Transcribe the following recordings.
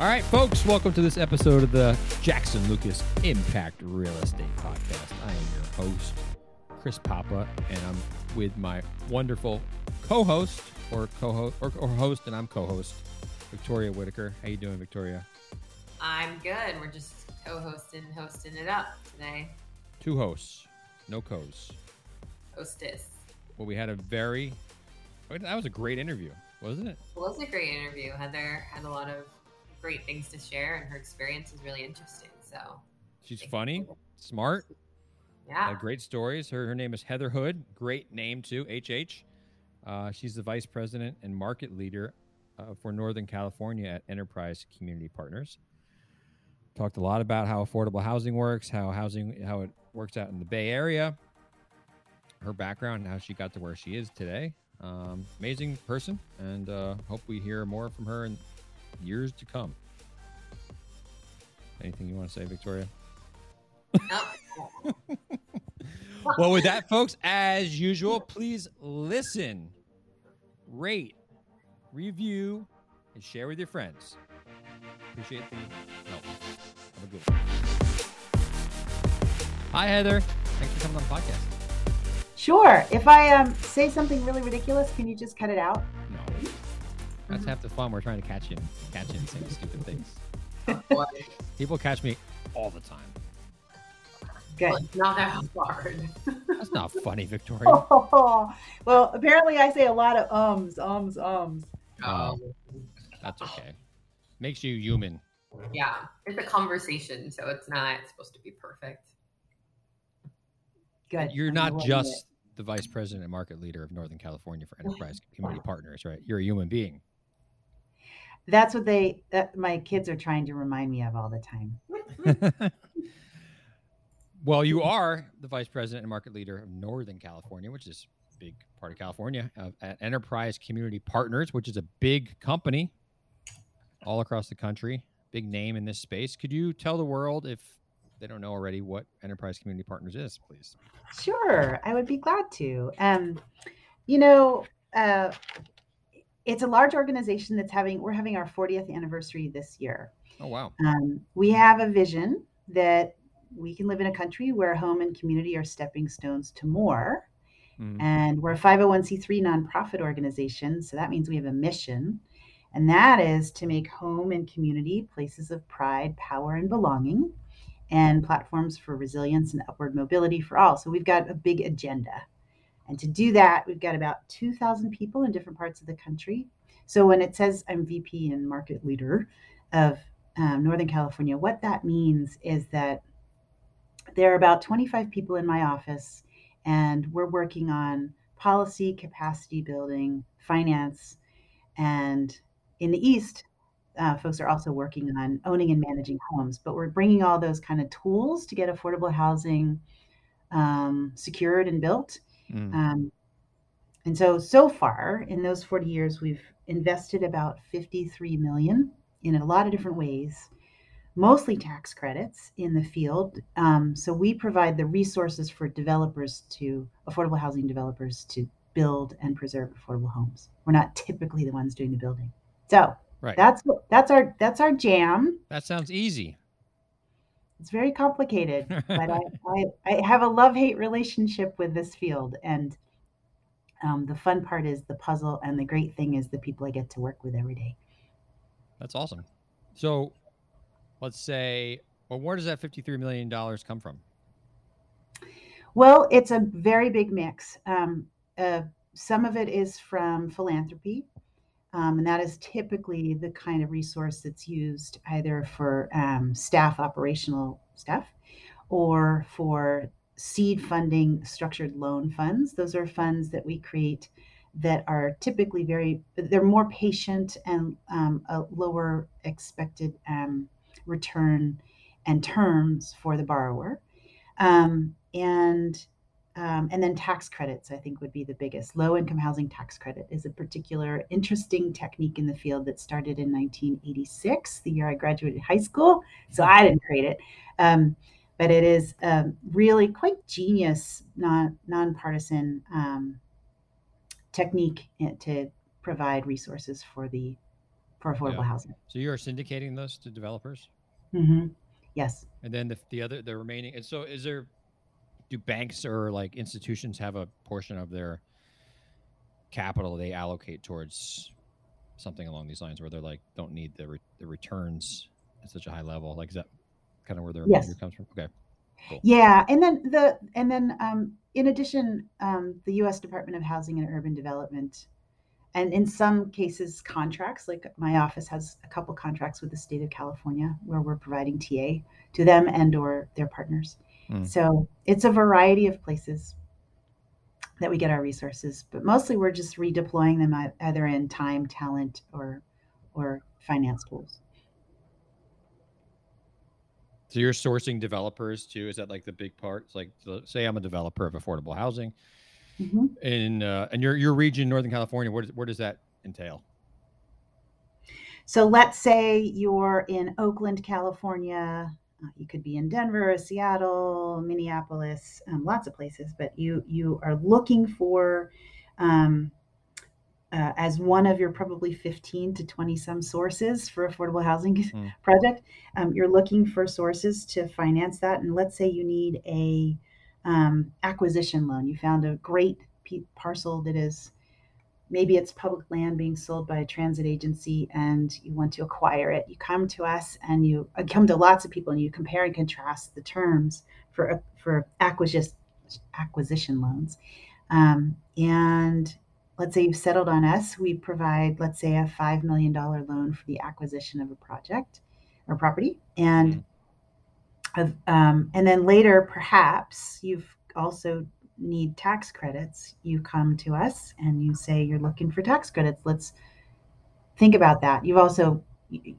All right, folks, welcome to this episode of the Jackson Lucas Impact Real Estate Podcast. I am your host, Chris Papa, and I'm with my wonderful co-host or co-host or, or host, and I'm co-host, Victoria Whitaker. How you doing, Victoria? I'm good. We're just co-hosting, hosting it up today. Two hosts, no co's. Hostess. Well, we had a very that was a great interview, wasn't it? It was a great interview. Heather had a lot of great things to share, and her experience is really interesting. So she's funny, smart, yeah, great stories. Her her name is Heather Hood. Great name too, HH. Uh, she's the vice president and market leader uh, for Northern California at Enterprise Community Partners. Talked a lot about how affordable housing works, how housing how it works out in the Bay Area, her background, how she got to where she is today. Um, amazing person, and uh, hope we hear more from her in years to come. Anything you want to say, Victoria? well, with that, folks, as usual, please listen, rate, review, and share with your friends. Appreciate the help. Have a good one. Hi, Heather. Thanks for coming on the podcast. Sure. If I um, say something really ridiculous, can you just cut it out? No. That's mm-hmm. half the fun. We're trying to catch him, catch him saying stupid things. People catch me all the time. Good. Well, not that hard. That's not funny, Victoria. Oh, well, apparently I say a lot of ums, ums, ums. Oh, that's okay. Makes you human. Yeah, it's a conversation, so it's not supposed to be perfect. Good. You're not just the vice president and market leader of Northern California for Enterprise Community Partners, right? You're a human being. That's what they, that my kids are trying to remind me of all the time. well, you are the vice president and market leader of Northern California, which is a big part of California, uh, at Enterprise Community Partners, which is a big company all across the country, big name in this space. Could you tell the world if they don't know already what Enterprise Community Partners is, please? Sure, I would be glad to. Um, you know, uh, it's a large organization that's having we're having our 40th anniversary this year. Oh wow! Um, we have a vision that we can live in a country where home and community are stepping stones to more. Mm-hmm. And we're a 501c3 nonprofit organization, so that means we have a mission, and that is to make home and community places of pride, power, and belonging and platforms for resilience and upward mobility for all. So we've got a big agenda. And to do that, we've got about 2,000 people in different parts of the country. So when it says I'm VP and market leader of um, Northern California, what that means is that there are about 25 people in my office, and we're working on policy, capacity building, finance, and in the East, uh, folks are also working on owning and managing homes. But we're bringing all those kind of tools to get affordable housing um, secured and built. Mm. Um, and so, so far in those 40 years, we've invested about 53 million in a lot of different ways, mostly tax credits in the field. Um, so we provide the resources for developers to affordable housing developers to build and preserve affordable homes. We're not typically the ones doing the building. So Right. That's that's our that's our jam. That sounds easy. It's very complicated, but I, I, I have a love hate relationship with this field, and um, the fun part is the puzzle, and the great thing is the people I get to work with every day. That's awesome. So, let's say, well, where does that fifty-three million dollars come from? Well, it's a very big mix. Um, uh, some of it is from philanthropy. Um, and that is typically the kind of resource that's used either for um, staff operational stuff or for seed funding structured loan funds. Those are funds that we create that are typically very, they're more patient and um, a lower expected um, return and terms for the borrower. Um, and um, and then tax credits, I think, would be the biggest. Low income housing tax credit is a particular interesting technique in the field that started in 1986, the year I graduated high school. So I didn't create it. Um, but it is um, really quite genius, non nonpartisan um, technique to provide resources for the for affordable Yeah. housing. So you're syndicating those to developers, hmm Yes. and then the the other the remaining. And so is there? Do banks or like institutions have a portion of their capital they allocate towards something along these lines where they're like don't need the re- the returns at such a high level? Like is that kind of where their Yes. comes from? Okay. cool. Yeah, and then the and then um, in addition, um, the U.S. Department of Housing and Urban Development, and in some cases contracts. Like my office has a couple contracts with the state of California where we're providing TA to them and or their partners. Mm. So it's a variety of places that we get our resources, but mostly we're just redeploying them either in time, talent, or or finance tools. So you're sourcing developers too. Is that like the big part? It's like say I'm a developer of affordable housing Mhm. in uh, and your your region, Northern California. Where does where does that entail? So let's say you're in Oakland, California. Uh, you could be in Denver, Seattle, Minneapolis, um, lots of places. But you you are looking for, um, uh, as one of your probably 15 to 20 some sources for affordable housing Mm. project. Um, you're looking for sources to finance that, and let's say you need a um, acquisition loan. You found a great parcel that is maybe it's public land being sold by a transit agency and you want to acquire it. You come to us and you uh, come to lots of people and you compare and contrast the terms for uh, for acquisition acquisition loans. Um, and let's say you've settled on us we provide let's say a $5 million loan for the acquisition of a project or property and of, um, and then later perhaps you've also need tax credits, you come to us and you say you're looking for tax credits. Let's think about that. You've also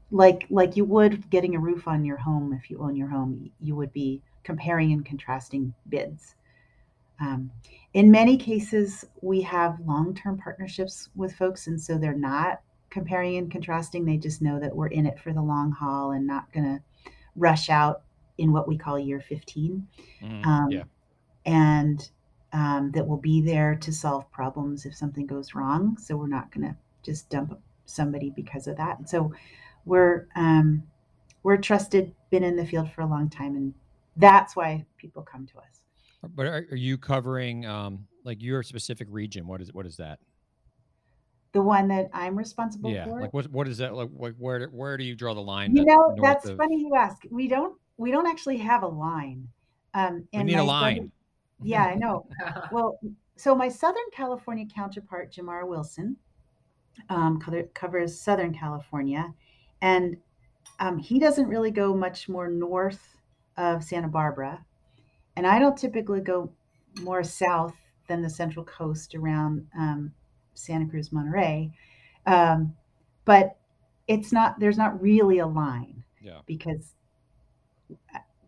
like like you would getting a roof on your home if you own your home, you would be comparing and contrasting bids. Um, in many cases, we have long-term partnerships with folks, and so they're not comparing and contrasting. They just know that we're in it for the long haul and not going to rush out in what we call year 15 Mm, um, yeah. and um, that will be there to solve problems if something goes wrong. So we're not going to just dump somebody because of that. So we're um, we're trusted, been in the field for a long time, and that's why people come to us. But are, are you covering um like your specific region? What is what is that? The one that I'm responsible yeah. for. Like what what is that like? Where do- where do you draw the line? you know, that's of- funny you ask. We don't we don't actually have a line. Um, We and need a brother- line. Yeah, I know. Well, so my Southern California counterpart, Jamar Wilson, um, cover, covers Southern California, and um, he doesn't really go much more north of Santa Barbara, and I don't typically go more south than the Central Coast around um, Santa Cruz, Monterey, um, but it's not. There's not really a line Yeah. because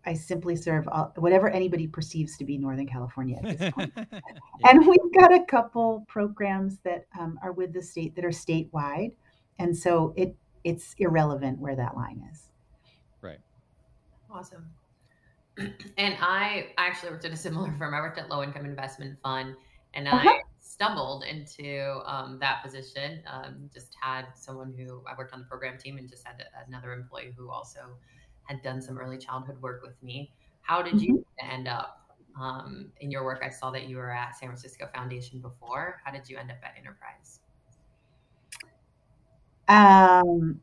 I- I simply serve all, whatever anybody perceives to be Northern California at this point. And we've got a couple programs that um, are with the state that are statewide, and so it it's irrelevant where that line is. Right. Awesome. And I actually worked at a similar firm. I worked at Low Income Investment Fund, and Uh-huh. I stumbled into um, that position. Um, just had someone who I worked on the program team, and just had another employee who also had done some early childhood work with me. How did you end up um, in your work? I saw that you were at San Francisco Foundation before. How did you end up at Enterprise? Um,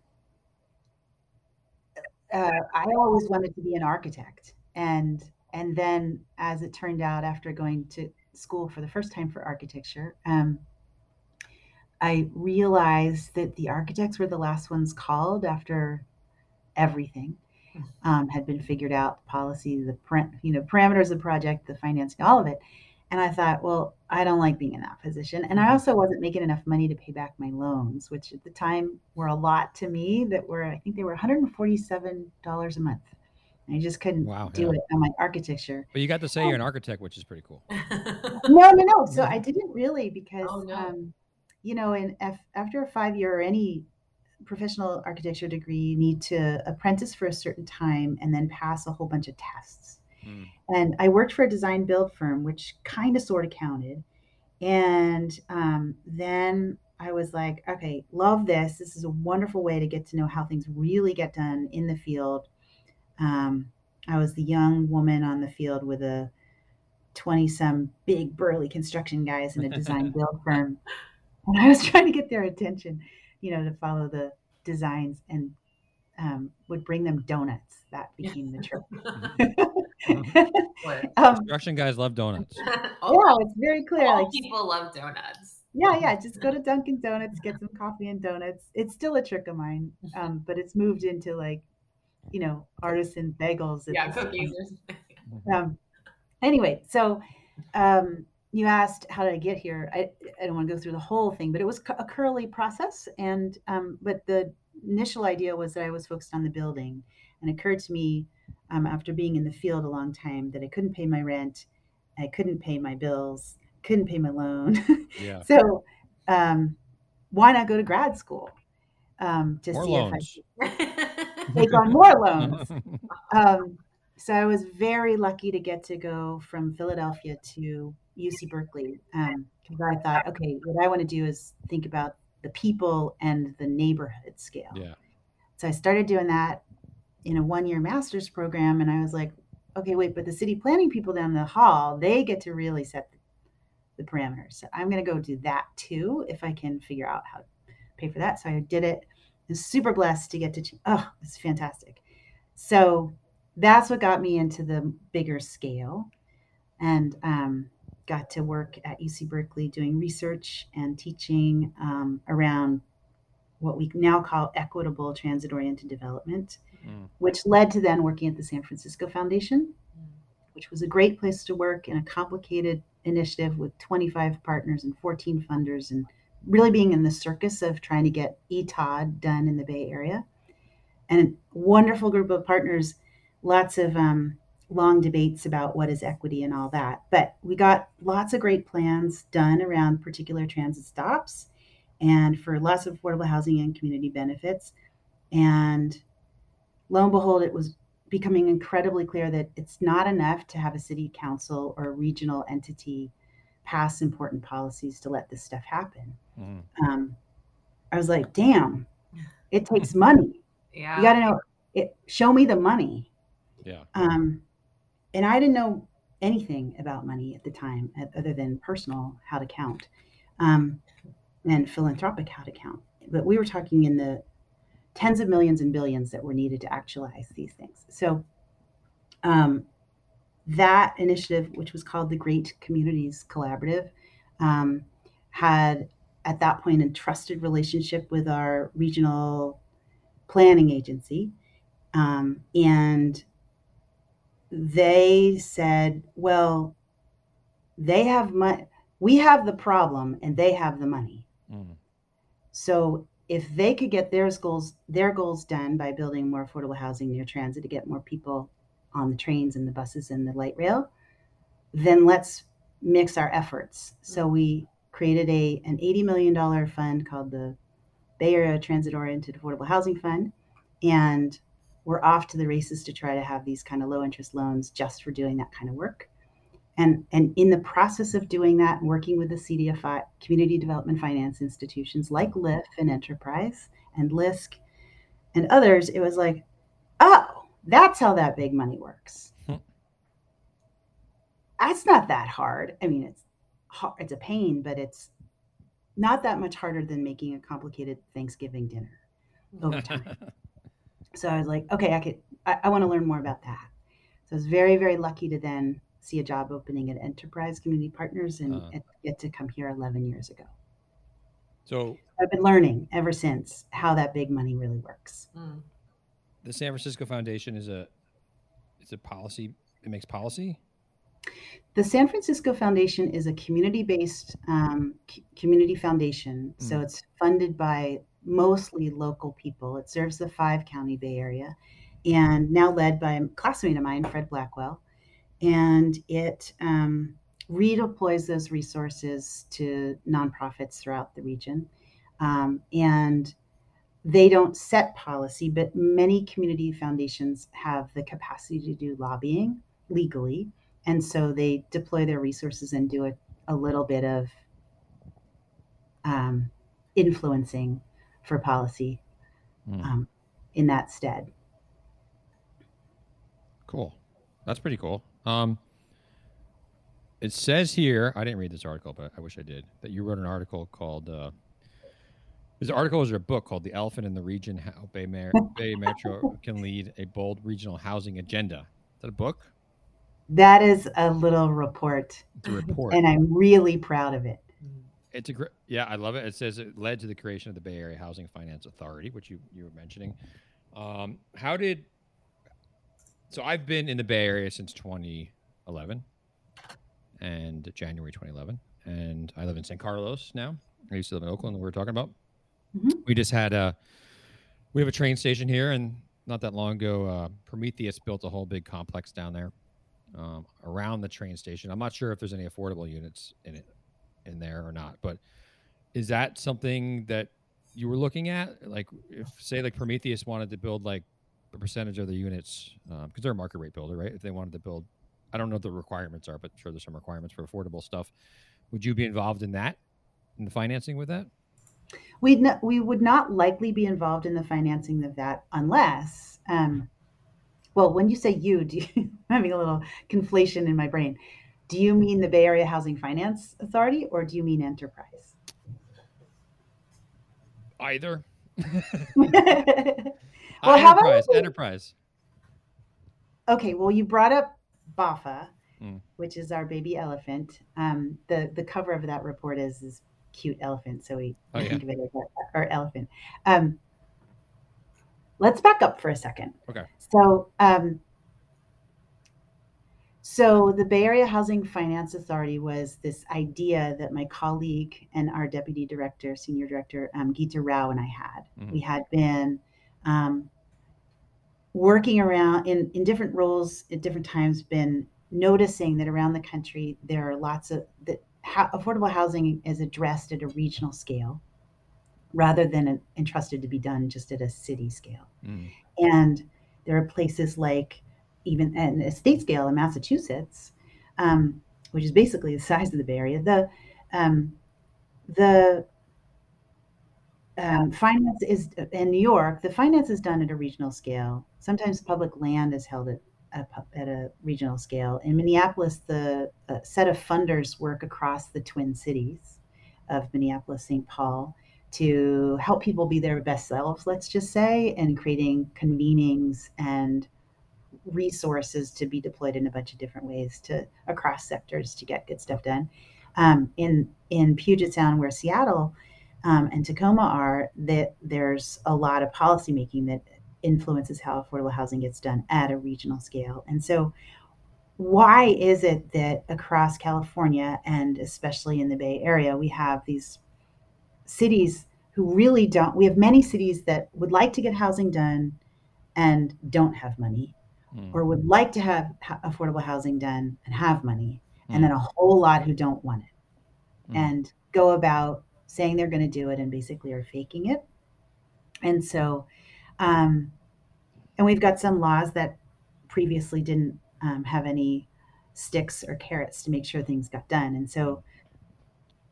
uh, I always wanted to be an architect, and and then as it turned out, after going to school for the first time for architecture, um, I realized that the architects were the last ones called after everything um, had been figured out, the policy, the par- you know parameters of the project, the financing, all of it. And I thought, well, I don't like being in that position. And I also wasn't making enough money to pay back my loans, which at the time were a lot to me. That were, I think they were $147 a month. And I just couldn't Wow, do yeah. it on my architecture. But you got to say you're an architect, which is pretty cool. No, no, no. So I didn't really because, Oh, no. um, you know, in af- after a five year or any professional architecture degree, you need to apprentice for a certain time and then pass a whole bunch of tests. Mm. And I worked for a design build firm, which kind of sort of counted. And um, then I was like, okay, love this. This is a wonderful way to get to know how things really get done in the field. Um, I was the young woman on the field with a 20 some big burly construction guys in a design build firm. And I was trying to get their attention, you know, to follow the designs and um, would bring them donuts. That became the trick. um, construction guys love donuts. oh, yeah, it's very clear. All like, people love donuts yeah, yeah. Just go to Dunkin' Donuts, get some coffee and donuts. It's still a trick of mine, um, but it's moved into like, you know, artisan bagels. Yeah, cookies. Um, anyway, so um, you asked how did I get here? I, I don't want to go through the whole thing, but it was a curly process. And um, but the initial idea was that I was focused on the building, and it occurred to me um, after being in the field a long time that I couldn't pay my rent, I couldn't pay my bills couldn't pay my loan. Yeah. so um, why not go to grad school um, to more see loans. if I take on more loans? Um, so I was very lucky to get to go from Philadelphia to UC Berkeley because um, I thought, okay, what I want to do is think about the people and the neighborhood scale. Yeah. So I started doing that in a one-year master's program, and I was like, okay, wait, but the city planning people down the hall, they get to really set the parameters. So I'm going to go do that too if I can figure out how to pay for that. So I did it. I was super blessed to get to. Oh, it's fantastic. So that's what got me into the bigger scale, and um, got to work at UC Berkeley doing research and teaching um, around what we now call equitable transit oriented development, mm. which led to then working at the San Francisco Foundation, mm. which was a great place to work in a complicated initiative with 25 partners and 14 funders and really being in the circus of trying to get ETOD done in the Bay Area. And a wonderful group of partners, lots of um, long debates about what is equity and all that. But we got lots of great plans done around particular transit stops and for lots of affordable housing and community benefits. And lo and behold, it was becoming incredibly clear that it's not enough to have a city council or a regional entity pass important policies to let this stuff happen. Mm-hmm. Um, I was like, damn, it takes money. Yeah. You got to know it. Show me the money. Yeah. Um, and I didn't know anything about money at the time, other than personal how to count, um, and philanthropic how to count. But we were talking in the tens of millions and billions that were needed to actualize these things. So um, that initiative, which was called the Great Communities Collaborative, um, had at that point a trusted relationship with our regional planning agency. Um, and they said, well, they have money. We have the problem and they have the money. Mm. So if they could get their goals their goals done by building more affordable housing near transit to get more people on the trains and the buses and the light rail, then let's mix our efforts. So we created a an $80 million fund called the Bay Area Transit Oriented Affordable Housing Fund. And we're off to the races to try to have these kind of low interest loans just for doing that kind of work. And, and in the process of doing that, working with the CDFI, community development finance institutions like LIF and Enterprise and LISC and others, it was like, oh, that's how that big money works. Hmm. That's not that hard. I mean, it's hard, it's a pain, but it's not that much harder than making a complicated Thanksgiving dinner over time. so I was like, okay, I could, I, I want to learn more about that. So I was very, very lucky to then see a job opening at Enterprise Community Partners and uh, get to come here 11 years ago. So I've been learning ever since how that big money really works. Mm. The San Francisco Foundation is a it's a policy. It makes policy. The San Francisco Foundation is a community-based um, c- community foundation. Mm. So it's funded by mostly local people. It serves the five county Bay Area, and now led by a classmate of mine, Fred Blackwell and it um, redeploys those resources to nonprofits throughout the region. Um, and they don't set policy, but many community foundations have the capacity to do lobbying legally. And so they deploy their resources and do a, a little bit of um, influencing for policy mm. um, in that stead. Cool. That's pretty cool. Um, it says here, I didn't read this article, but I wish I did, that you wrote an article called, uh, is an article or a book called The Elephant in the Region How Bay, Mar- Bay Metro Can Lead a Bold Regional Housing Agenda. Is that a book? That is a little report. It's a report. And I'm really proud of it. It's a great, yeah, I love it. It says it led to the creation of the Bay Area Housing Finance Authority, which you, you were mentioning. Um, how did so I've been in the Bay Area since 2011 and January 2011, and I live in San Carlos now. I used to live in Oakland. We were talking about. Mm-hmm. We just had a we have a train station here, and not that long ago, uh, Prometheus built a whole big complex down there um, around the train station. I'm not sure if there's any affordable units in it in there or not, but is that something that you were looking at? Like, if say like Prometheus wanted to build like a percentage of the units because um, they're a market rate builder, right? If they wanted to build, I don't know what the requirements are, but I'm sure there's some requirements for affordable stuff. Would you be involved in that, in the financing with that? We'd not, we would not likely be involved in the financing of that unless, um, well, when you say you, do you, I'm having a little conflation in my brain. Do you mean the Bay Area Housing Finance Authority or do you mean enterprise? Either. well, uh, enterprise, enterprise. Okay, well, you brought up BAFA, mm. which is our baby elephant. Um, the the cover of that report is this cute elephant, so we oh, think yeah. of it as our, our elephant. Um, let's back up for a second. Okay. So, um, so the Bay Area Housing Finance Authority was this idea that my colleague and our deputy director, senior director, um, Geeta Rao, and I had. Mm-hmm. We had been um, working around in, in different roles at different times, been noticing that around the country there are lots of that ha- affordable housing is addressed at a regional scale rather than entrusted to be done just at a city scale. Mm. And there are places like even at a state scale in Massachusetts, um, which is basically the size of the Bay Area. The um, the um, finance is in New York. The finance is done at a regional scale. Sometimes public land is held at a, at a regional scale. In Minneapolis, the set of funders work across the twin cities of Minneapolis, St. Paul, to help people be their best selves. Let's just say, and creating convenings and resources to be deployed in a bunch of different ways to across sectors to get good stuff done. Um, in in Puget Sound, where Seattle um, and Tacoma are that there's a lot of policymaking that influences how affordable housing gets done at a regional scale. And so, why is it that across California and especially in the Bay Area, we have these cities who really don't? We have many cities that would like to get housing done and don't have money, mm. or would like to have affordable housing done and have money, mm. and then a whole lot who don't want it mm. and go about saying they're going to do it and basically are faking it. And so, um, and we've got some laws that previously didn't um, have any sticks or carrots to make sure things got done. And so,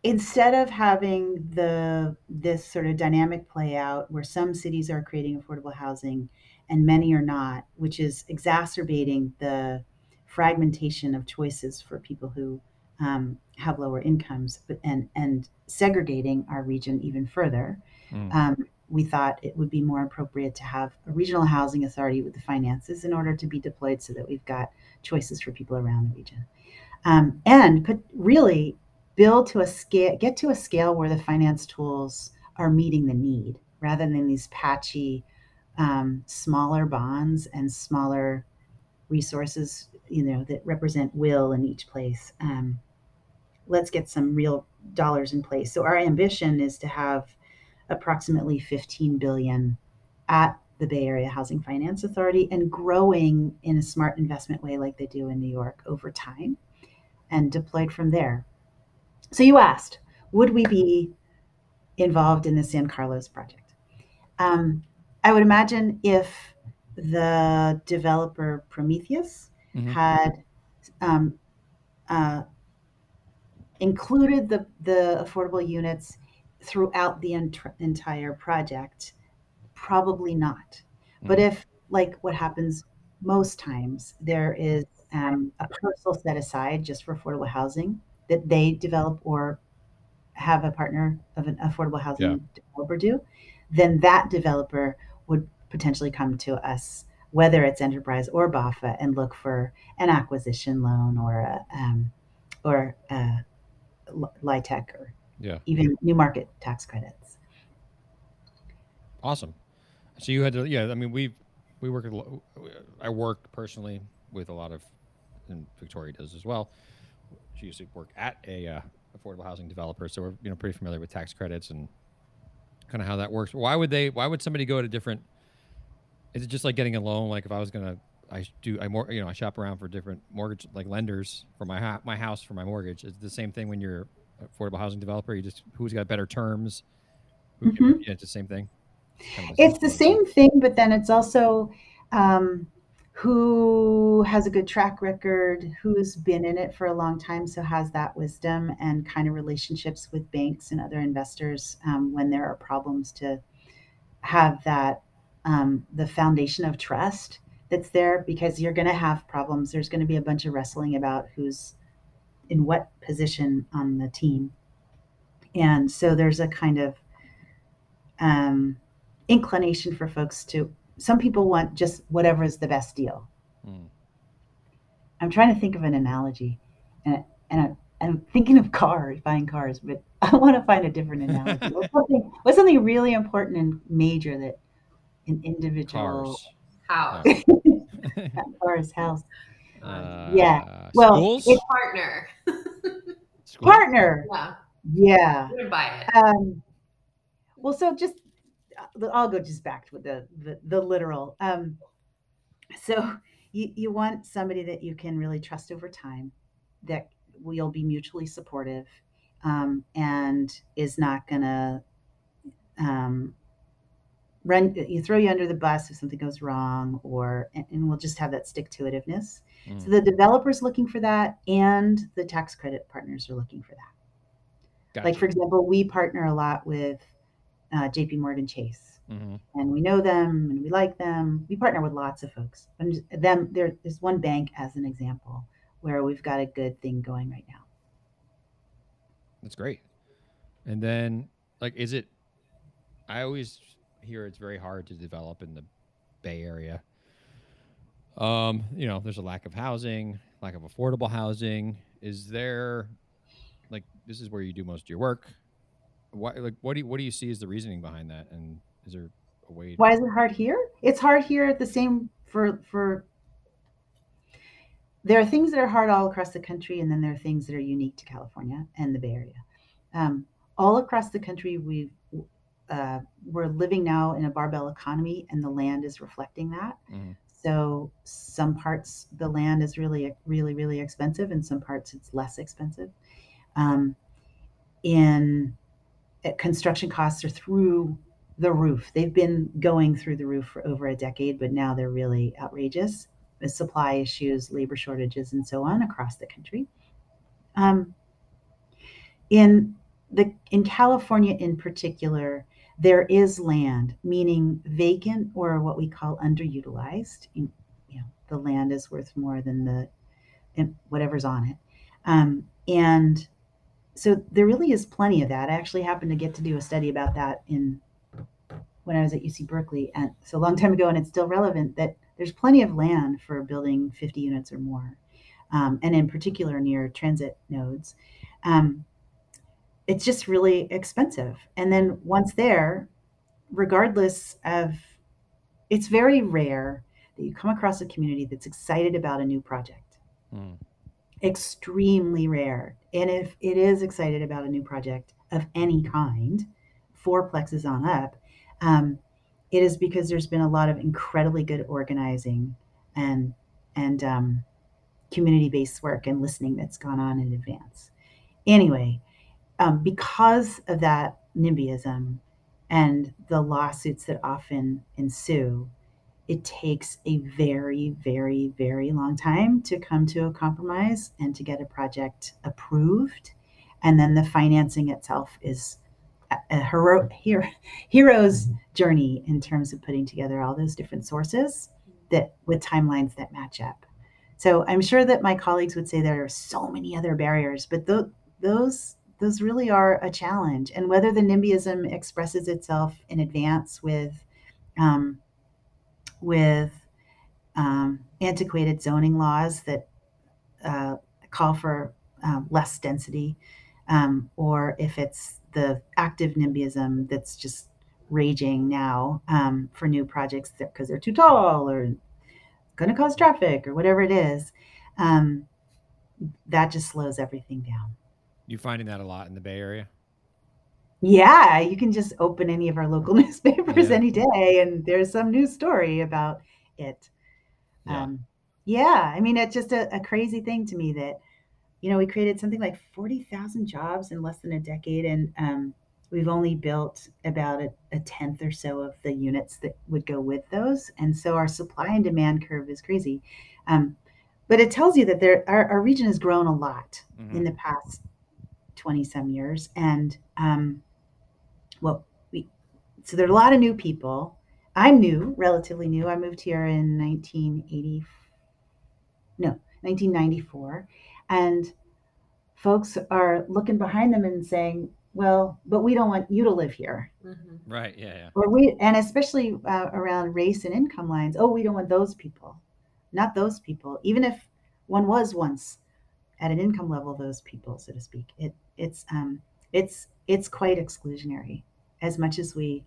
instead of having the this sort of dynamic play out where some cities are creating affordable housing and many are not, which is exacerbating the fragmentation of choices for people who um, have lower incomes, but and and segregating our region even further. Mm. Um, we thought it would be more appropriate to have a regional housing authority with the finances in order to be deployed so that we've got choices for people around the region. Um, and put really build to a scale, get to a scale where the finance tools are meeting the need rather than these patchy, um, smaller bonds and smaller resources, you know, that represent will in each place. Um, let's get some real dollars in place. So our ambition is to have approximately 15 billion at the Bay Area Housing Finance Authority and growing in a smart investment way like they do in New York over time and deployed from there. So you asked, would we be involved in the San Carlos project? Um, I would imagine if the developer Prometheus mm-hmm. had um, uh, included the, the affordable units throughout the ent- entire project? Probably not. But Mm. if, like what happens most times, there is um, a parcel set aside just for affordable housing that they develop or have a partner of an affordable housing Yeah. developer do, then that developer would potentially come to us, whether it's enterprise or BAFA, and look for an acquisition loan or a um, or a L- LIHTC or Yeah. even new market tax credits. Awesome. So you had to, yeah. I mean, we we work. I work personally with a lot of, and Victoria does as well. She used to work at a uh, affordable housing developer, so we're you know pretty familiar with tax credits and kind of how that works. Why would they? Why would somebody go to different? Is it just like getting a loan? Like if I was gonna, I do, I more, you know, I shop around for different mortgage like lenders for my ha- my house for my mortgage. It's the same thing when you're affordable housing developer. You just who's got better terms. Mhm. Yeah, it's the same thing. Kind of It's the thing. same thing, but then it's also um, who has a good track record, who's been in it for a long time, so has that wisdom and kind of relationships with banks and other investors um, when there are problems to have that um, the foundation of trust that's there because you're going to have problems. There's going to be a bunch of wrestling about who's in what position on the team. And so there's a kind of um, inclination for folks to, some people want just whatever is the best deal. Mm. I'm trying to think of an analogy and, and I, I'm thinking of cars, buying cars, but I want to find a different analogy. what's, something, what's something really important and major that an individual Cars. House. cars, house, Uh, Yeah. Well, schools. it's- Partner. Partner. Yeah. Yeah. Buy it. Um, well, so just I'll go just back to the the, the literal. Um, so you you want somebody that you can really trust over time, that will be mutually supportive, um, and is not gonna um, run you throw you under the bus if something goes wrong, or and, and we'll just have that stick to itiveness. So Mm. the developer's looking for that, and the tax credit partners are looking for that. Like for example, we partner a lot with uh, J.P. Morgan Chase, Mhm. and we know them and we like them. We partner with lots of folks. And just- them there is one bank as an example where we've got a good thing going right now. That's great. And then, like, is it? I always hear it's very hard to develop in the Bay Area. Um, you know, there's a lack of housing, lack of affordable housing. Is there, like, this is where you do most of your work? Why, like, what do you, what do you see as the reasoning behind that? And is there a way? Why is it hard here? It's hard here at the same for for there are things that are hard all across the country, and then there are things that are unique to California and the Bay Area. Um, all across the country, we uh, we're living now in a barbell economy, and the land is reflecting that. Mhm. So some parts the land is really, really, really expensive, and some parts it's less expensive. Um, in construction costs are through the roof. They've been going through the roof for over a decade, but now they're really outrageous. The supply issues, labor shortages, and so on across the country. Um, in the in California, in particular, there is land, meaning vacant or what we call underutilized. You know, the land is worth more than the whatever's on it, um, and so there really is plenty of that. I actually happened to get to do a study about that in when I was at UC Berkeley, and so a long time ago, and it's still relevant that there's plenty of land for building 50 units or more, um, and in particular near transit nodes. Um, it's just really expensive. And then once there, regardless of, it's very rare that you come across a community that's excited about a new project. Mm. Extremely rare. And if it is excited about a new project of any kind, four plexes on up, um, it is because there's been a lot of incredibly good organizing and and um, community-based work and listening that's gone on in advance. Anyway, um, because of that NIMBYism and the lawsuits that often ensue, it takes a very, very, very long time to come to a compromise and to get a project approved. And then the financing itself is a hero, hero, hero's journey in terms of putting together all those different sources that with timelines that match up. So I'm sure that my colleagues would say there are so many other barriers, but th- those those really are a challenge. And whether the NIMBYism expresses itself in advance with um, with um, antiquated zoning laws that uh, call for um, less density, um, or if it's the active NIMBYism that's just raging now um, for new projects because they're too tall or going to cause traffic or whatever it is, um, that just slows everything down. You finding that a lot in the Bay Area? Yeah, you can just open any of our local newspapers yeah. any day, and there's some news story about it. Yeah. Um, yeah, I mean, it's just a, a crazy thing to me that, you know, we created something like 40,000 jobs in less than a decade, and um, we've only built about a, a, tenth or so of the units that would go with those. And so our supply and demand curve is crazy. Um, but it tells you that there, our, our region has grown a lot mm-hmm. in the past 20 some years. And um, well, we, so there are a lot of new people. I'm new, relatively new. I moved here in 1980, no, 1994. And folks are looking behind them and saying, well, but we don't want you to live here. Mm-hmm. Right. Yeah. Yeah. Or we, and especially uh, around race and income lines. Oh, we don't want those people, not those people. Even if one was once at an income level, those people, so to speak. It, it's, um, it's, it's quite exclusionary as much as we,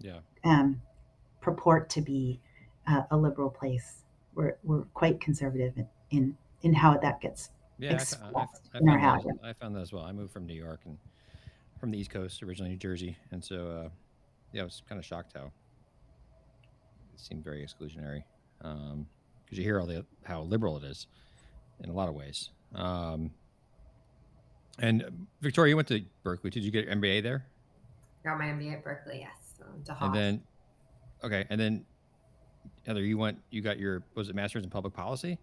yeah, um, purport to be uh, a liberal place. We're, we're quite conservative in, in, in how that gets yeah, I, I, I, in our house. I found that as well. I moved from New York and from the East Coast, originally New Jersey, and so uh, yeah, I was kind of shocked how it seemed very exclusionary because um, you hear all the how liberal it is in a lot of ways. Um, and uh, Victoria, you went to Berkeley. Did you get an MBA there? Got my MBA at Berkeley, yes. So, and then, okay, and then Heather, you went. You got your was it master's in public policy?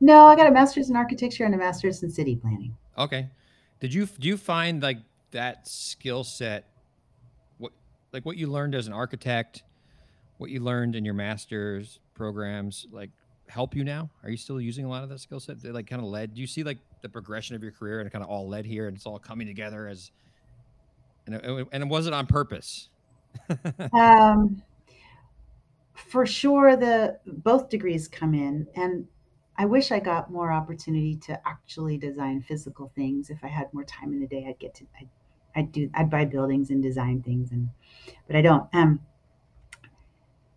No, I got a master's in architecture and a master's in city planning. Okay. Did you do you find like that skill set what like what you learned as an architect what you learned in your master's programs like help you now are you still using a lot of that skill set they like kind of led do you see like the progression of your career and it kind of all led here and it's all coming together as and it, and it wasn't on purpose um for sure the both degrees come in and I wish I got more opportunity to actually design physical things. If I had more time in the day, I'd get to I'd, I'd do I'd buy buildings and design things, and but I don't. Um,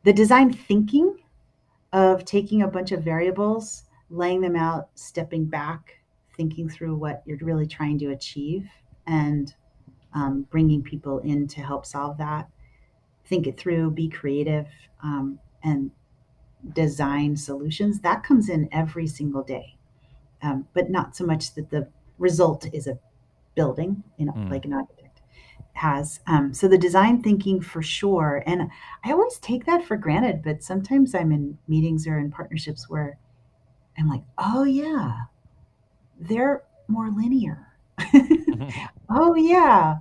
the design thinking of taking a bunch of variables, laying them out, stepping back, thinking through what you're really trying to achieve, and um, bringing people in to help solve that. Think it through, be creative, um, and design solutions. That comes in every single day. Um, but not so much that the result is a building you know mm. like an architect has. Um, so the design thinking for sure. And i always take that for granted but sometimes i'm in meetings or in partnerships where i'm like oh yeah they're more linear oh yeah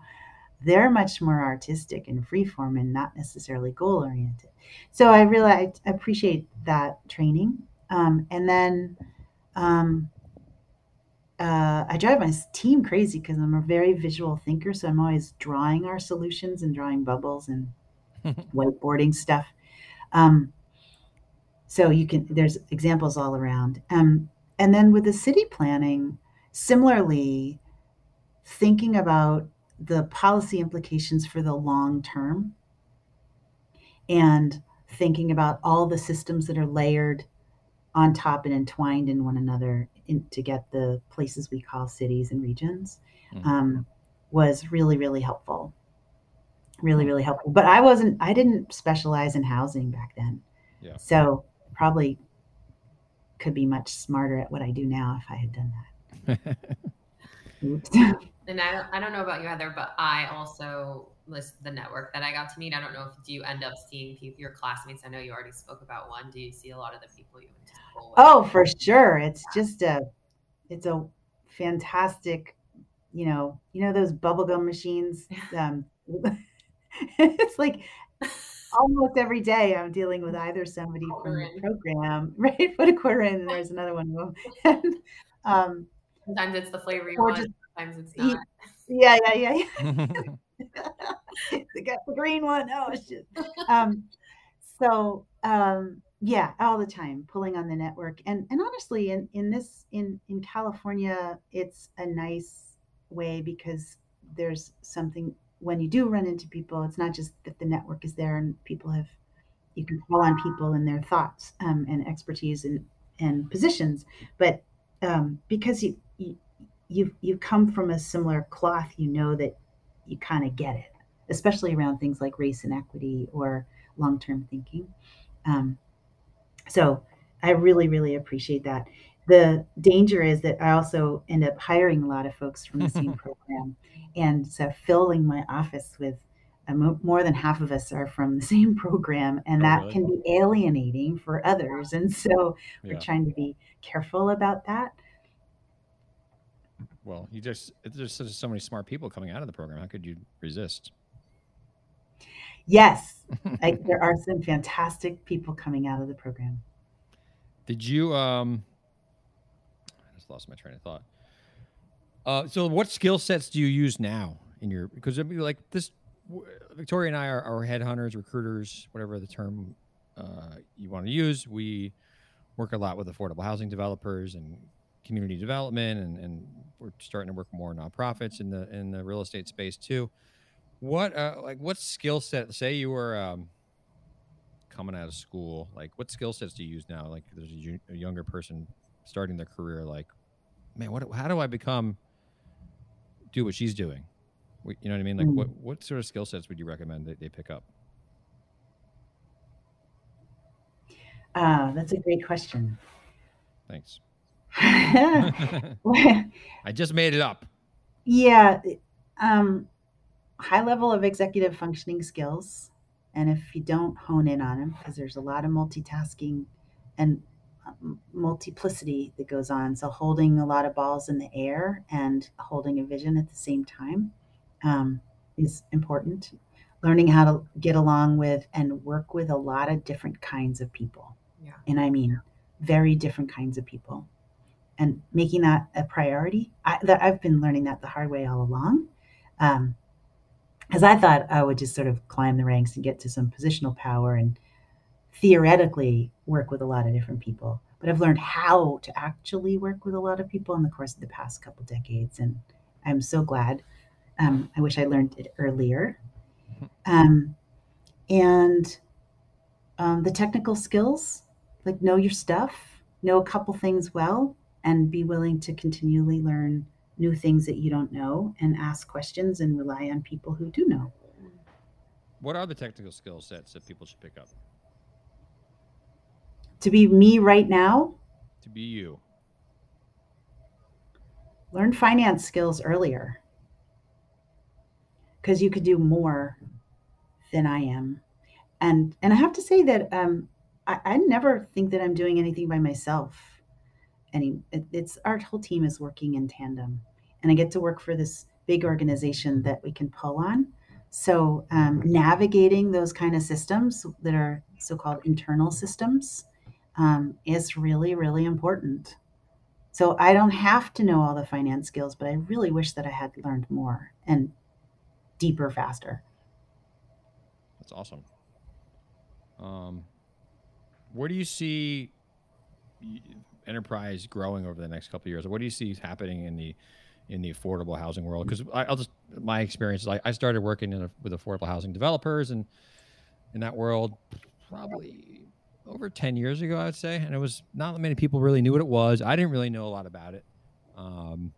they're much more artistic and freeform and not necessarily goal oriented. So I really I appreciate that training. Um, and then um, uh, I drive my team crazy because I'm a very visual thinker. So I'm always drawing our solutions and drawing bubbles and whiteboarding stuff. Um, so you can there's examples all around. Um, and then with the city planning, similarly, thinking about the policy implications for the long term and thinking about all the systems that are layered on top and entwined in one another in, to get the places we call cities and regions mm-hmm. um, was really really helpful really really helpful but i wasn't i didn't specialize in housing back then yeah. so probably could be much smarter at what i do now if i had done that Oops. and I don't, I don't know about you Heather, but I also list the network that I got to meet. I don't know if do you end up seeing people, your classmates. I know you already spoke about one. Do you see a lot of the people you went to school with? Oh, for sure. It's just a, it's a fantastic, you know, you know those bubblegum machines. Um, it's like almost every day I'm dealing with either somebody from the program, right? Put a quarter in, and there's another one of them. and, um, sometimes it's the flavor you want. Just, sometimes it's not. Yeah, yeah, yeah, yeah. they got the green one. Oh, it's just. Um, so um, yeah, all the time pulling on the network, and and honestly, in in this in in California, it's a nice way because there's something when you do run into people, it's not just that the network is there and people have you can call on people and their thoughts um, and expertise and and positions, but um, because you, you you you come from a similar cloth, you know that you kind of get it, especially around things like race and equity or long term thinking. Um, so I really really appreciate that. The danger is that I also end up hiring a lot of folks from the same program. And so filling my office with uh, more than half of us are from the same program and oh, that really? can be alienating for others. And so we're trying to be careful about that. Well you just there's just so many smart people coming out of the program. How could you resist? Yes. I, there are some fantastic people coming out of the program. Did you um lost my train of thought uh, so, what skill sets do you use now in your? Because I mean, like this, Victoria and I are, are headhunters, recruiters, whatever the term uh, you want to use. We work a lot with affordable housing developers and community development, and, and we're starting to work more nonprofits in the in the real estate space too. What uh, like what skill set? Say you were um, coming out of school, like what skill sets do you use now? Like there's a, a younger person starting their career, like man, what? How do I become do what she's doing? You know what I mean? Like, mm. what what sort of skill sets would you recommend that they pick up? Uh, that's a great question. Thanks. I just made it up. Yeah. Um, high level of executive functioning skills. And if you don't hone in on them, because there's a lot of multitasking and multiplicity that goes on. So holding a lot of balls in the air and holding a vision at the same time um, is important. Learning how to get along with and work with a lot of different kinds of people. Yeah. And I mean, very different kinds of people. And making that a priority. I, that, I've been learning that the hard way all along. Um, because I thought I would just sort of climb the ranks and get to some positional power and theoretically work with a lot of different people, but I've learned how to actually work with a lot of people in the course of the past couple decades, and I'm so glad. Um, I wish I learned it earlier. Um, and um, the technical skills, like know your stuff, know a couple things well, and be willing to continually learn new things that you don't know and ask questions and rely on people who do know. What are the technical skill sets that people should pick up? To be me right now? To be you. Learn finance skills earlier because you could do more than I am. And and I have to say that um, I, I never think that I'm doing anything by myself. Any, it, it's our whole team is working in tandem, and I get to work for this big organization that we can pull on. So um, navigating those kind of systems that are so-called internal systems um, is really, really important. So I don't have to know all the finance skills, but I really wish that I had learned more and deeper faster. That's awesome. Um, where do you see enterprise growing over the next couple of years? What do you see happening in the in the affordable housing world? Because I'll just my experience is I, I started working a, with affordable housing developers and in that world probably over 10 years ago, I would say. And it was not that many people really knew what it was. I didn't really know a lot about it. Um,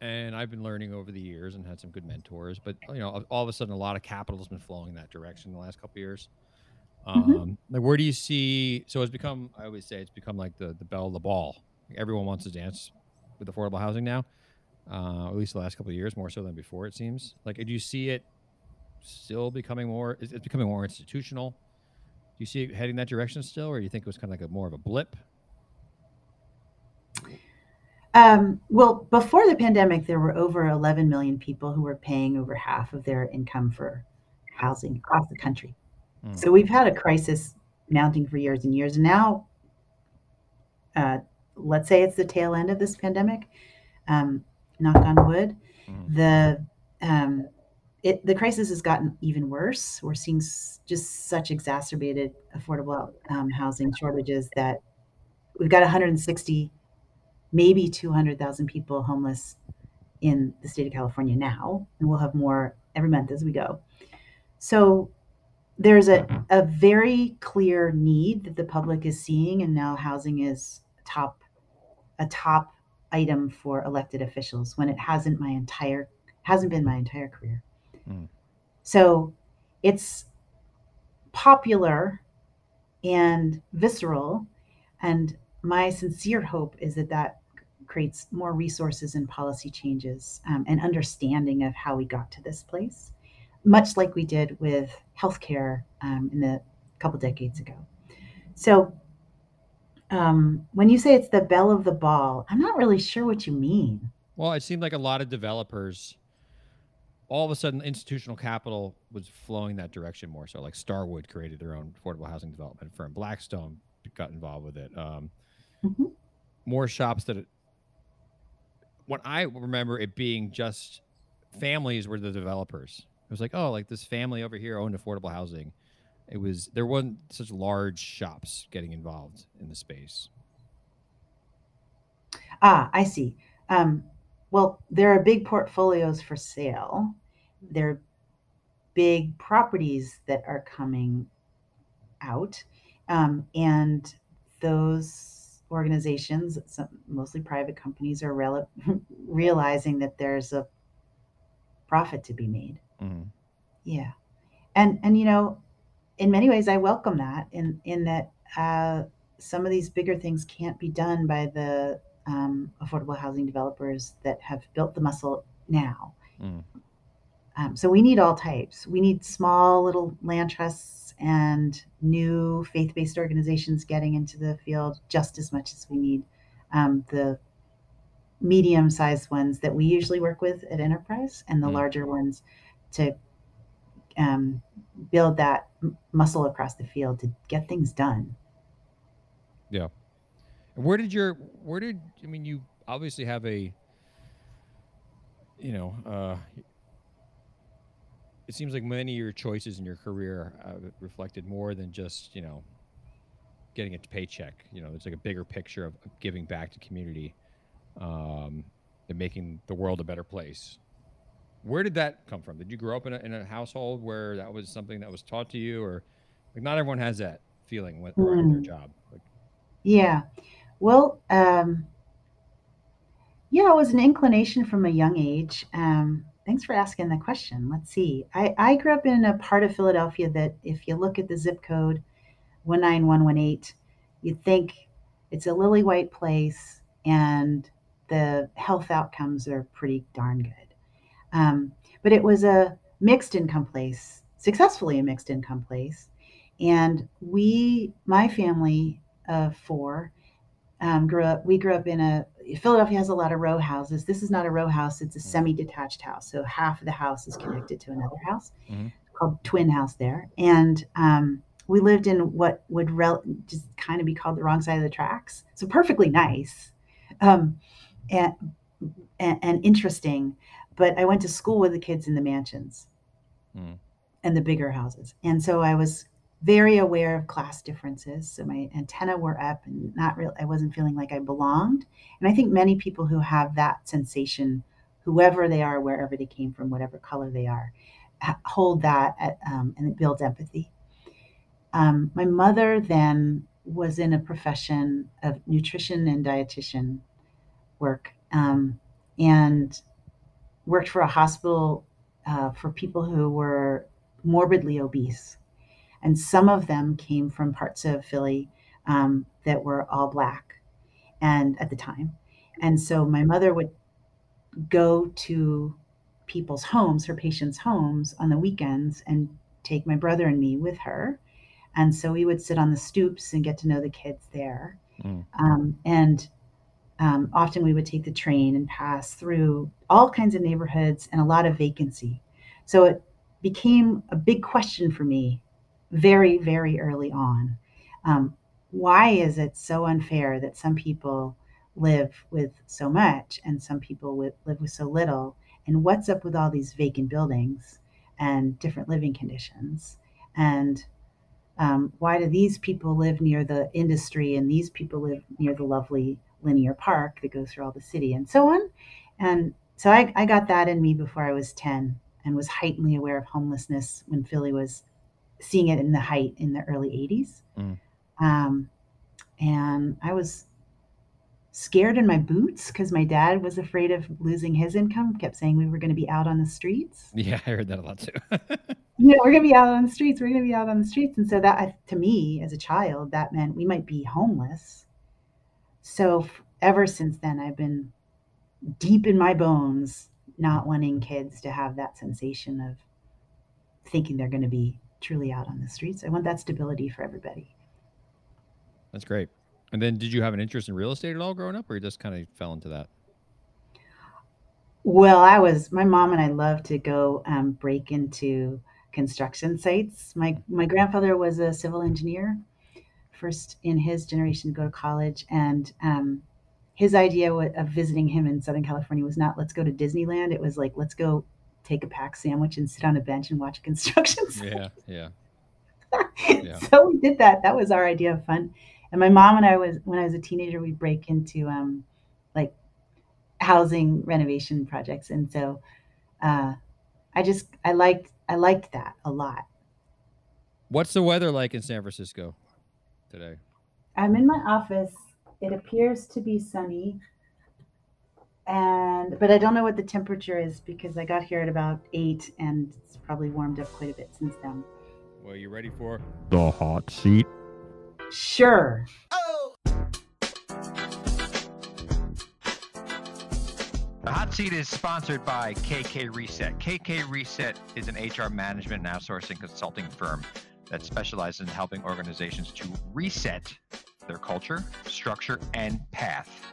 and I've been learning over the years and had some good mentors. But, you know, all of a sudden, a lot of capital has been flowing in that direction in the last couple years. Mm-hmm. Um, mm-hmm. Like, where do you see? So it's become, I always say, it's become like the, the belle of the ball. Everyone wants to dance with affordable housing now, uh, at least the last couple of years, more so than before, it seems. Like, do you see it still becoming more, it's becoming more institutional? You see it heading that direction still, or you think it was kind of like a more of a blip? Um, well, before the pandemic, there were over 11 million people who were paying over half of their income for housing across the country. Mm. So we've had a crisis mounting for years and years. And now, uh, let's say it's the tail end of this pandemic, um, knock on wood, mm. the um, it, the crisis has gotten even worse. We're seeing s- just such exacerbated affordable um, housing shortages that we've got 160, maybe 200,000 people homeless in the state of California now, and we'll have more every month as we go. So there's a, a very clear need that the public is seeing, and now housing is top a top item for elected officials when it hasn't my entire hasn't been my entire career. So it's popular and visceral. And my sincere hope is that that creates more resources and policy changes um, and understanding of how we got to this place, much like we did with healthcare um, in the couple decades ago. So um, when you say it's the belle of the ball, I'm not really sure what you mean. Well, it seemed like a lot of developers all of a sudden institutional capital was flowing that direction more so. Like starwood created their own affordable housing development firm. Blackstone got involved with it. Um, mm-hmm. more shops that when i remember it being just families were the developers. It was like oh like this family over here owned affordable housing. It was there wasn't such large shops getting involved in the space. Ah i see. Um, well, there are big portfolios for sale. There are big properties that are coming out. Um, and those organizations, some, mostly private companies, are rel- realizing that there's a profit to be made. Mm-hmm. Yeah. And, and, you know, in many ways, I welcome that in, in that uh, some of these bigger things can't be done by the um, affordable housing developers that have built the muscle now. Mm. Um, so we need all types. We need small little land trusts and new faith based organizations getting into the field just as much as we need um, the medium sized ones that we usually work with at Enterprise and the mm. larger ones to um, build that muscle across the field to get things done. Yeah. Where did your where did I mean you obviously have a you know uh, it seems like many of your choices in your career uh, reflected more than just you know getting a paycheck. You know, it's like a bigger picture of, giving back to community um, and making the world a better place. Where did that come from? Did you grow up in a, in a household where that was something that was taught to you, or like not everyone has that feeling when they're mm. their job? Like, yeah, well, um, yeah, it was an inclination from a young age. Um, thanks for asking the question. Let's see. I, I grew up in a part of Philadelphia that, if you look at the zip code 19118, you'd think it's a lily white place and the health outcomes are pretty darn good. Um, but it was a mixed income place, successfully a mixed income place. And we, my family of four, um, grew up we grew up in a philadelphia has a lot of row houses this is not a row house it's a mm-hmm. semi-detached house so half of the house is connected to another house mm-hmm. called twin house there and um, we lived in what would rel- just kind of be called the wrong side of the tracks so perfectly nice um, and, and, and interesting but i went to school with the kids in the mansions mm. and the bigger houses and so i was very aware of class differences. So my antenna were up and not real I wasn't feeling like I belonged. And I think many people who have that sensation, whoever they are, wherever they came from, whatever color they are, hold that at, um, and it builds empathy. Um, my mother then was in a profession of nutrition and dietitian work um, and worked for a hospital uh, for people who were morbidly obese and some of them came from parts of Philly um, that were all black, and at the time, and so my mother would go to people's homes, her patients' homes, on the weekends, and take my brother and me with her, and so we would sit on the stoops and get to know the kids there, mm. um, and um, often we would take the train and pass through all kinds of neighborhoods and a lot of vacancy. So it became a big question for me very, very early on. Um, why is it so unfair that some people live with so much and some people with, live with so little? And what's up with all these vacant buildings and different living conditions? And um, why do these people live near the industry and these people live near the lovely linear park that goes through all the city and so on? And so I, I got that in me before I was 10 and was heightenedly aware of homelessness when Philly was seeing it in the height in the early 80s. Mm. Um, and I was scared in my boots because my dad was afraid of losing his income, kept saying we were going to be out on the streets. Yeah, I heard that a lot too. yeah, we're going to be out on the streets. We're going to be out on the streets. And so that, to me, as a child, that meant we might be homeless. So ever since then, I've been deep in my bones not wanting kids to have that sensation of thinking they're going to be truly out on the streets. I want that stability for everybody. That's great. And then did you have an interest in real estate at all growing up or you just kind of fell into that? Well, I was my mom and I loved to go um, break into construction sites. My my grandfather was a civil engineer, first in his generation to go to college, and um, his idea of visiting him in Southern California was not let's go to Disneyland. It was like let's go take a pack sandwich and sit on a bench and watch a construction site. Yeah, yeah. yeah. so we did that. That was our idea of fun. And my mom and I was when I was a teenager, we'd break into um, like housing renovation projects, and so uh, I just I liked I liked that a lot. What's the weather like in San Francisco today? I'm in my office it appears to be sunny. And but I don't know what the temperature is because I got here at about eight and it's probably warmed up quite a bit since then. Well, you ready for the hot seat? Sure. Oh. The hot seat is sponsored by KK Reset. KK Reset is an HR management and outsourcing consulting firm that specializes in helping organizations to reset their culture, structure, and path.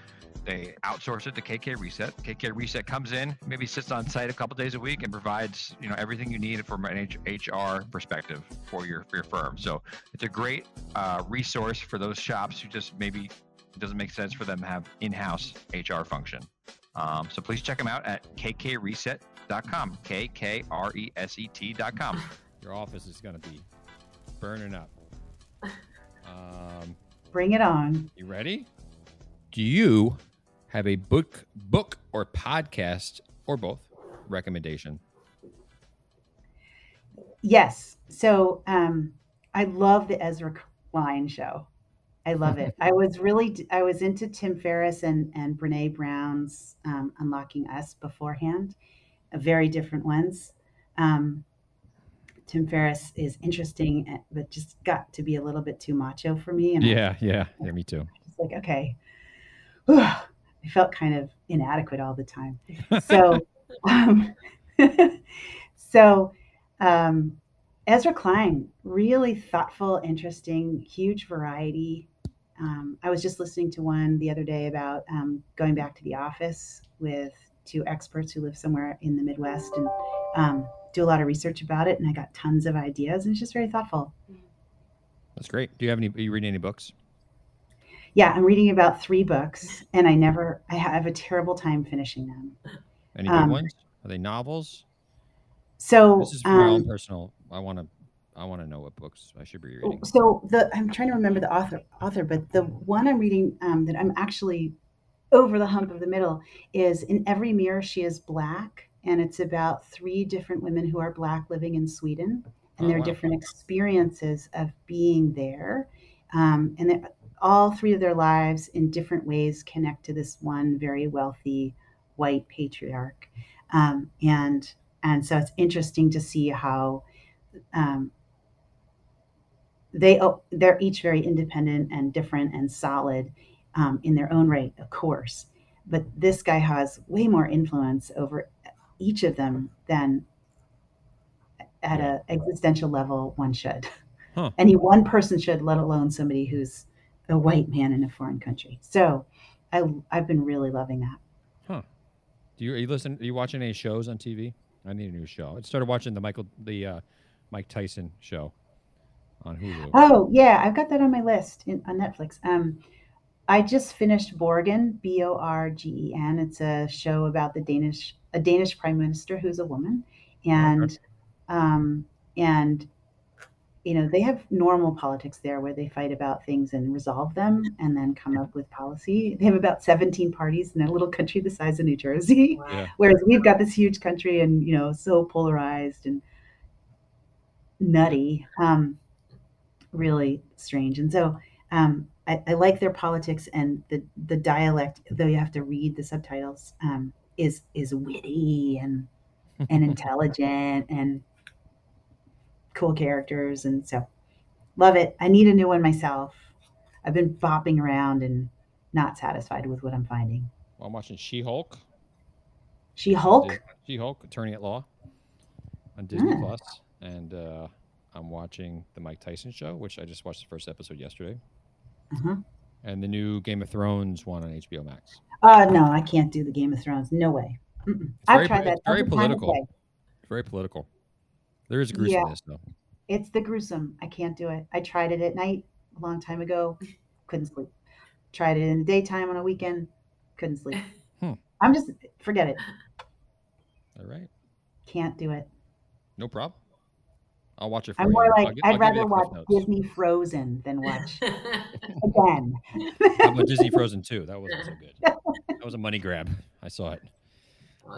they outsource it to KK Reset. KK Reset comes in, maybe sits on site a couple days a week, and provides you know everything you need from an HR perspective for your for your firm. So it's a great uh, resource for those shops who just maybe it doesn't make sense for them to have in-house HR function. Um, so please check them out at kkreset.com. K K R E S E T.com. Your office is going to be burning up. Um, Bring it on. You ready? Do you have a book, book or podcast or both recommendation? Yes. So um, I love the Ezra Klein show. I love it. I was really I was into Tim Ferriss and and Brene Brown's um, Unlocking Us beforehand, very different ones. Um, Tim Ferriss is interesting, eh, but just got to be a little bit too macho for me. And yeah, I, yeah, yeah, me too. It's like okay, I felt kind of inadequate all the time. So, um, so um, Ezra Klein, really thoughtful, interesting, huge variety. Um, I was just listening to one the other day about um, going back to the office with two experts who live somewhere in the Midwest and um, do a lot of research about it. And I got tons of ideas, and it's just very thoughtful. That's great. Do you have any? Are you reading any books? Yeah, I'm reading about three books, and I never, I have a terrible time finishing them. Any good um, ones? Are they novels? So this is for um, my own personal. I want to, I want to know what books I should be reading. So the I'm trying to remember the author, author, but the one I'm reading um, that I'm actually over the hump of the middle is "In Every Mirror She Is Black," and it's about three different women who are black living in Sweden and oh, their wow. different experiences of being there. Um, and all three of their lives in different ways connect to this one very wealthy white patriarch. Um, and and so it's interesting to see how um, they oh, they're each very independent and different and solid um, in their own right, of course. But this guy has way more influence over each of them than at a existential level one should. Huh. Any one person should, let alone somebody who's a white man in a foreign country. So I I've been really loving that. Huh. Do you, are you listen? Are you watching any shows on TV? I need a new show. I started watching the Michael the uh, Mike Tyson show on Hulu. Oh yeah, I've got that on my list in, on Netflix. Um, I just finished Borgen, B O R G E N. It's a show about the Danish a Danish prime minister who's a woman, and okay. um, and you know they have normal politics there where they fight about things and resolve them and then come up with policy. They have about 17 parties in a little country the size of new jersey wow. whereas we've got this huge country and you know so polarized and nutty um, really strange. And so um, I, I, like their politics and the the dialect though you have to read the subtitles um, is is witty and and intelligent and cool characters, and so love it. I need a new one myself. I've been bopping around and not satisfied with what I'm finding. Well, I'm watching She Hulk. She Hulk. She Hulk, Attorney at Law, on Disney ah. Plus, and uh, I'm watching the Mike Tyson show, which I just watched the first episode yesterday, uh-huh. and the new Game of Thrones one on HBO Max. Uh no, I can't do the Game of Thrones. No way. I've tried that. Very political. Very political. There is gruesomeness yeah. though. It's the gruesome. I can't do it. I tried it at night a long time ago. Couldn't sleep. Tried it in the daytime on a weekend. Couldn't sleep. Hmm. I'm just forget it. All right. Can't do it. No problem. I'll watch it. For I'm you. more like i would rather watch notes. Disney Frozen than watch again. How about Disney Frozen too? That wasn't so good. That was a money grab. I saw it.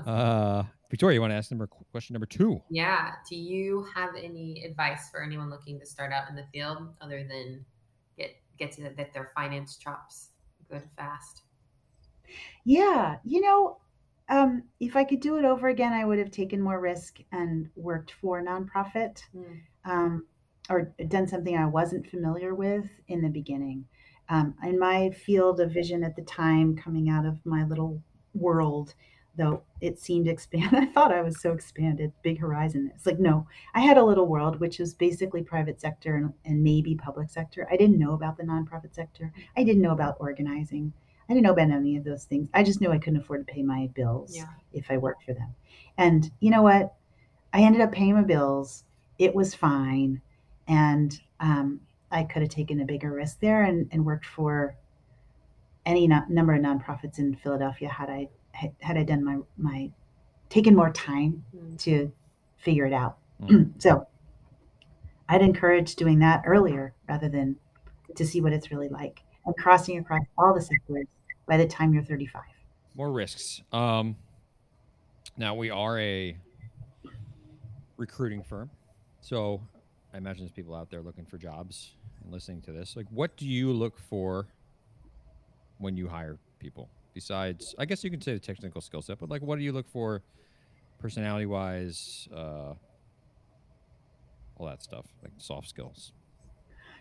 Uh, Victoria, you want to ask number question number two? Yeah. Do you have any advice for anyone looking to start out in the field other than get get to that their finance chops good fast? Yeah, you know, um, if I could do it over again, I would have taken more risk and worked for a nonprofit, mm. um, or done something I wasn't familiar with in the beginning. Um, in my field of vision at the time, coming out of my little world, though it seemed expanded. I thought I was so expanded, big horizon. It's like, no, I had a little world, which was basically private sector and, and maybe public sector. I didn't know about the nonprofit sector. I didn't know about organizing. I didn't know about any of those things. I just knew I couldn't afford to pay my bills yeah. if I worked for them. And you know what? I ended up paying my bills. It was fine. And um, I could have taken a bigger risk there and, and worked for any no- number of nonprofits in Philadelphia had I had I done my my taken more time mm. to figure it out. Mm. so I'd encourage doing that earlier rather than to see what it's really like and crossing across all the sectors by the time you're 35. More risks. Um, now we are a recruiting firm, so I imagine there's people out there looking for jobs and listening to this. Like, what do you look for when you hire people? Besides i guess you can say the technical skill set but like what do you look for personality wise uh, all that stuff like soft skills?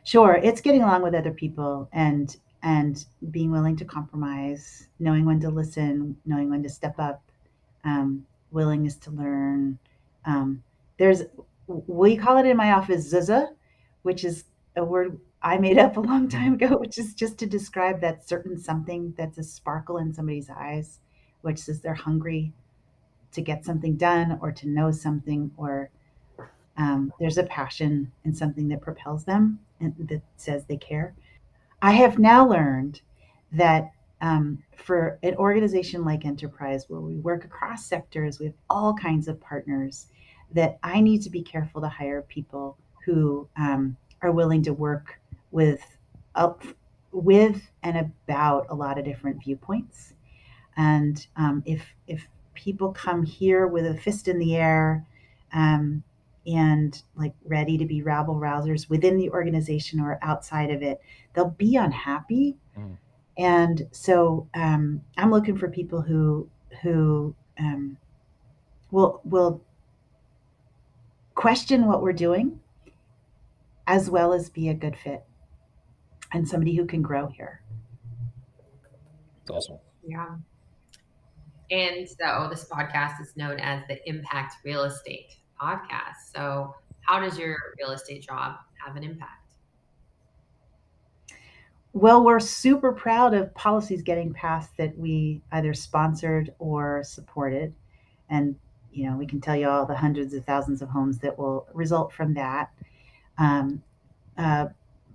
Sure it's getting along with other people and and being willing to compromise knowing when to listen knowing when to step up um, willingness to learn. Um, there's we call it in my office zuza which is a word I made up a long time ago, which is just to describe that certain something that's a sparkle in somebody's eyes, which says they're hungry to get something done or to know something, or um, there's a passion in something that propels them and that says they care. I have now learned that um, for an organization like Enterprise, where we work across sectors, we have all kinds of partners, that I need to be careful to hire people who um, are willing to work with up with and about a lot of different viewpoints. And um, if if people come here with a fist in the air um, and like ready to be rabble rousers within the organization or outside of it, they'll be unhappy. Mm. And so um, I'm looking for people who who um, will will question what we're doing as well as be a good fit and somebody who can grow here. It's awesome. Yeah. And so this podcast is known as the Impact Real Estate Podcast. So, how does your real estate job have an impact? Well, we're super proud of policies getting passed that we either sponsored or supported. And, you know, we can tell you all the hundreds of thousands of homes that will result from that. Um, uh,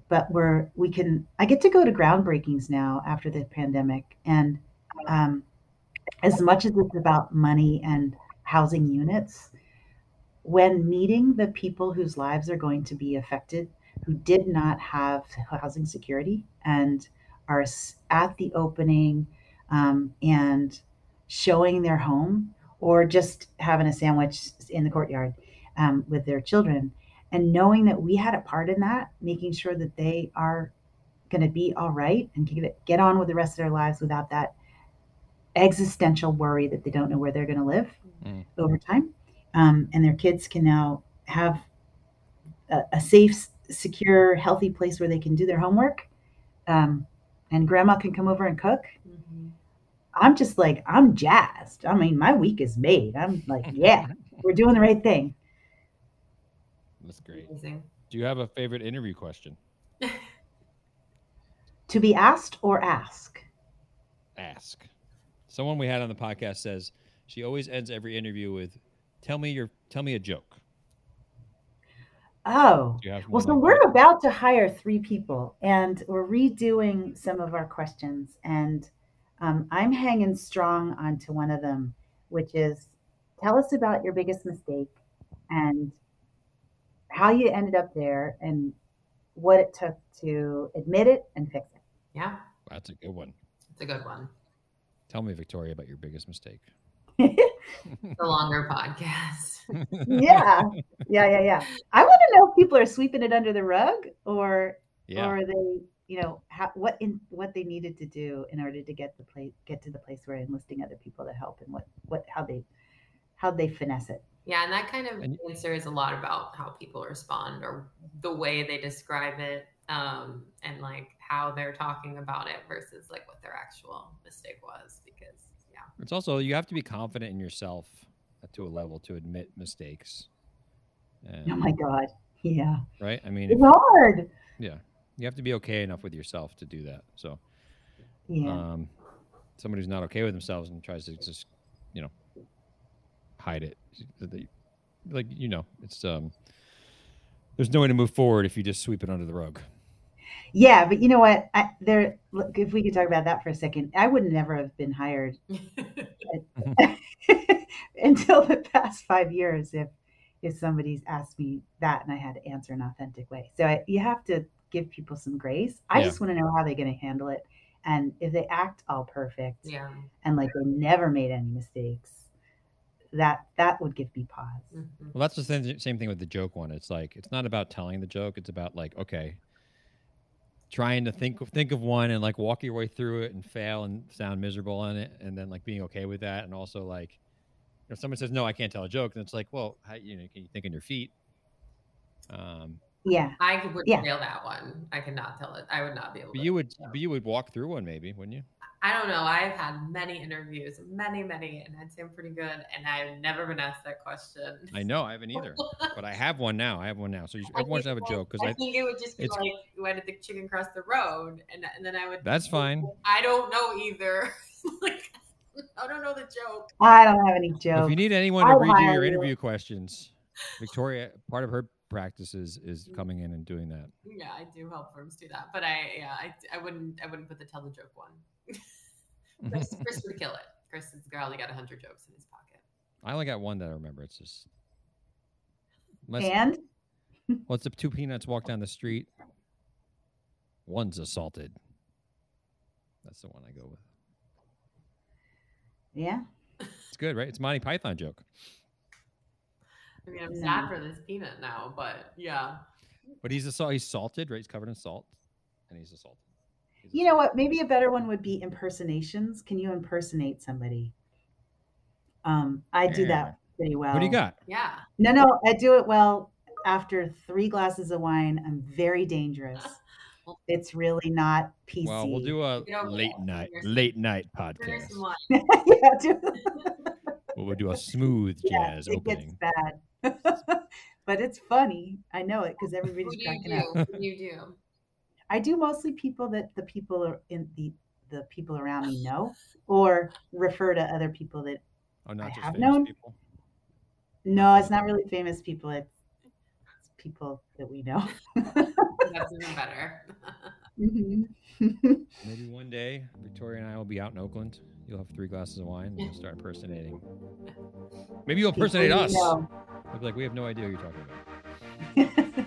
but we're, we can, I get to go to groundbreakings now after the pandemic. And um, as much as it's about money and housing units, when meeting the people whose lives are going to be affected who did not have housing security and are at the opening um, and showing their home or just having a sandwich in the courtyard um, with their children and knowing that we had a part in that making sure that they are going to be all right and get, get on with the rest of their lives without that existential worry that they don't know where they're going to live mm. over time. Um, and their kids can now have a, a, safe secure healthy place where they can do their homework. Um, and grandma can come over and cook. Mm-hmm. i'm just like i'm jazzed. I mean my week is made. I'm like yeah we're doing the right thing that's great Amazing. do you have a favorite interview question to be asked or ask ask someone we had on the podcast says she always ends every interview with tell me your tell me a joke Oh, well, so like we're that? about to hire three people and we're redoing some of our questions. And um, I'm hanging strong onto one of them, which is tell us about your biggest mistake and how you ended up there and what it took to admit it and fix it. Yeah. That's a good one. It's a good one. Tell me, Victoria, about your biggest mistake. the longer podcast. yeah. Yeah, yeah, yeah. I want to know if people are sweeping it under the rug or yeah. or they, you know, how, what in what they needed to do in order to get the place get to the place where enlisting other people to help and what what how they how they finesse it. Yeah, and that kind of and, answer is a lot about how people respond or the way they describe it, um, and like how they're talking about it versus like what their actual mistake was. Because yeah. it's also you have to be confident in yourself to a level to admit mistakes. And, oh my god. Yeah. Right? I mean, it's if, hard. Yeah. You have to be okay enough with yourself to do that. So yeah. Um somebody who's not okay with themselves and tries to just, you know, hide it. Like, you know, it's um there's no way to move forward if you just sweep it under the rug. Yeah, but you know what? I, there, look, if we could talk about that for a second, I would never have been hired until the past five years if if somebody's asked me that and I had to answer an authentic way. So I, you have to give people some grace. I yeah. just want to know how they're going to handle it, and if they act all perfect, yeah, and like they never made any mistakes, that that would give me pause. Mm-hmm. Well, that's the same, same thing with the joke one. It's like it's not about telling the joke; it's about like okay, trying to think think of one and like walk your way through it and fail and sound miserable on it and then like being okay with that and also like if someone says no i can't tell a joke then it's like well how, you know can you think on your feet um yeah i would yeah. fail that one i cannot tell it i would not be able but you would but you would walk through one maybe wouldn't you I don't know. I've had many interviews, many, many, and I'd say I'm pretty good. And I've never been asked that question. I know I haven't either, but I have one now. I have one now. So you, everyone should have a joke because I, I, think it would just be like, "Why did the chicken cross the road?" And, and then I would. That's fine. I don't know either. like, I don't know the joke. I don't have any joke. If you need anyone to redo your interview questions, Victoria, part of her practices is mm. coming in and doing that. Yeah, I do help firms do that, but I yeah, I, I wouldn't I wouldn't put the tell the joke one. Chris, Chris would kill it. Chris has probably got hundred jokes in his pocket. I only got one that I remember. It's just and well, it's two peanuts walk down the street. One's assaulted. That's the one I go with. Yeah. It's good, right? It's Monty Python joke. I mean, I'm no. sad for this peanut now, but yeah. But he's assault. He's salted, right? He's covered in salt, and he's assaulted. You know what? Maybe a better one would be impersonations. Can you impersonate somebody? Um, I do that pretty well. What do you got? Yeah. No, no, I do it well. After three glasses of wine, I'm very dangerous. It's really not PC. Well, we'll do a late night late night podcast. yeah, do- Well, we'll do a smooth yeah, jazz it gets opening. bad. but it's funny. I know it because everybody's cracking up. Who do you do? I do mostly people that the people are in the the people around me know, or refer to other people that. Oh, not I just have known- people. No, it's not really famous people. It's, it's people that we know. That's even better. Mhm. Maybe one day Victoria and I will be out in Oakland. You'll have three glasses of wine and you'll start impersonating. Maybe you'll impersonate we us. know. I'll be like, we have no idea what you're talking about.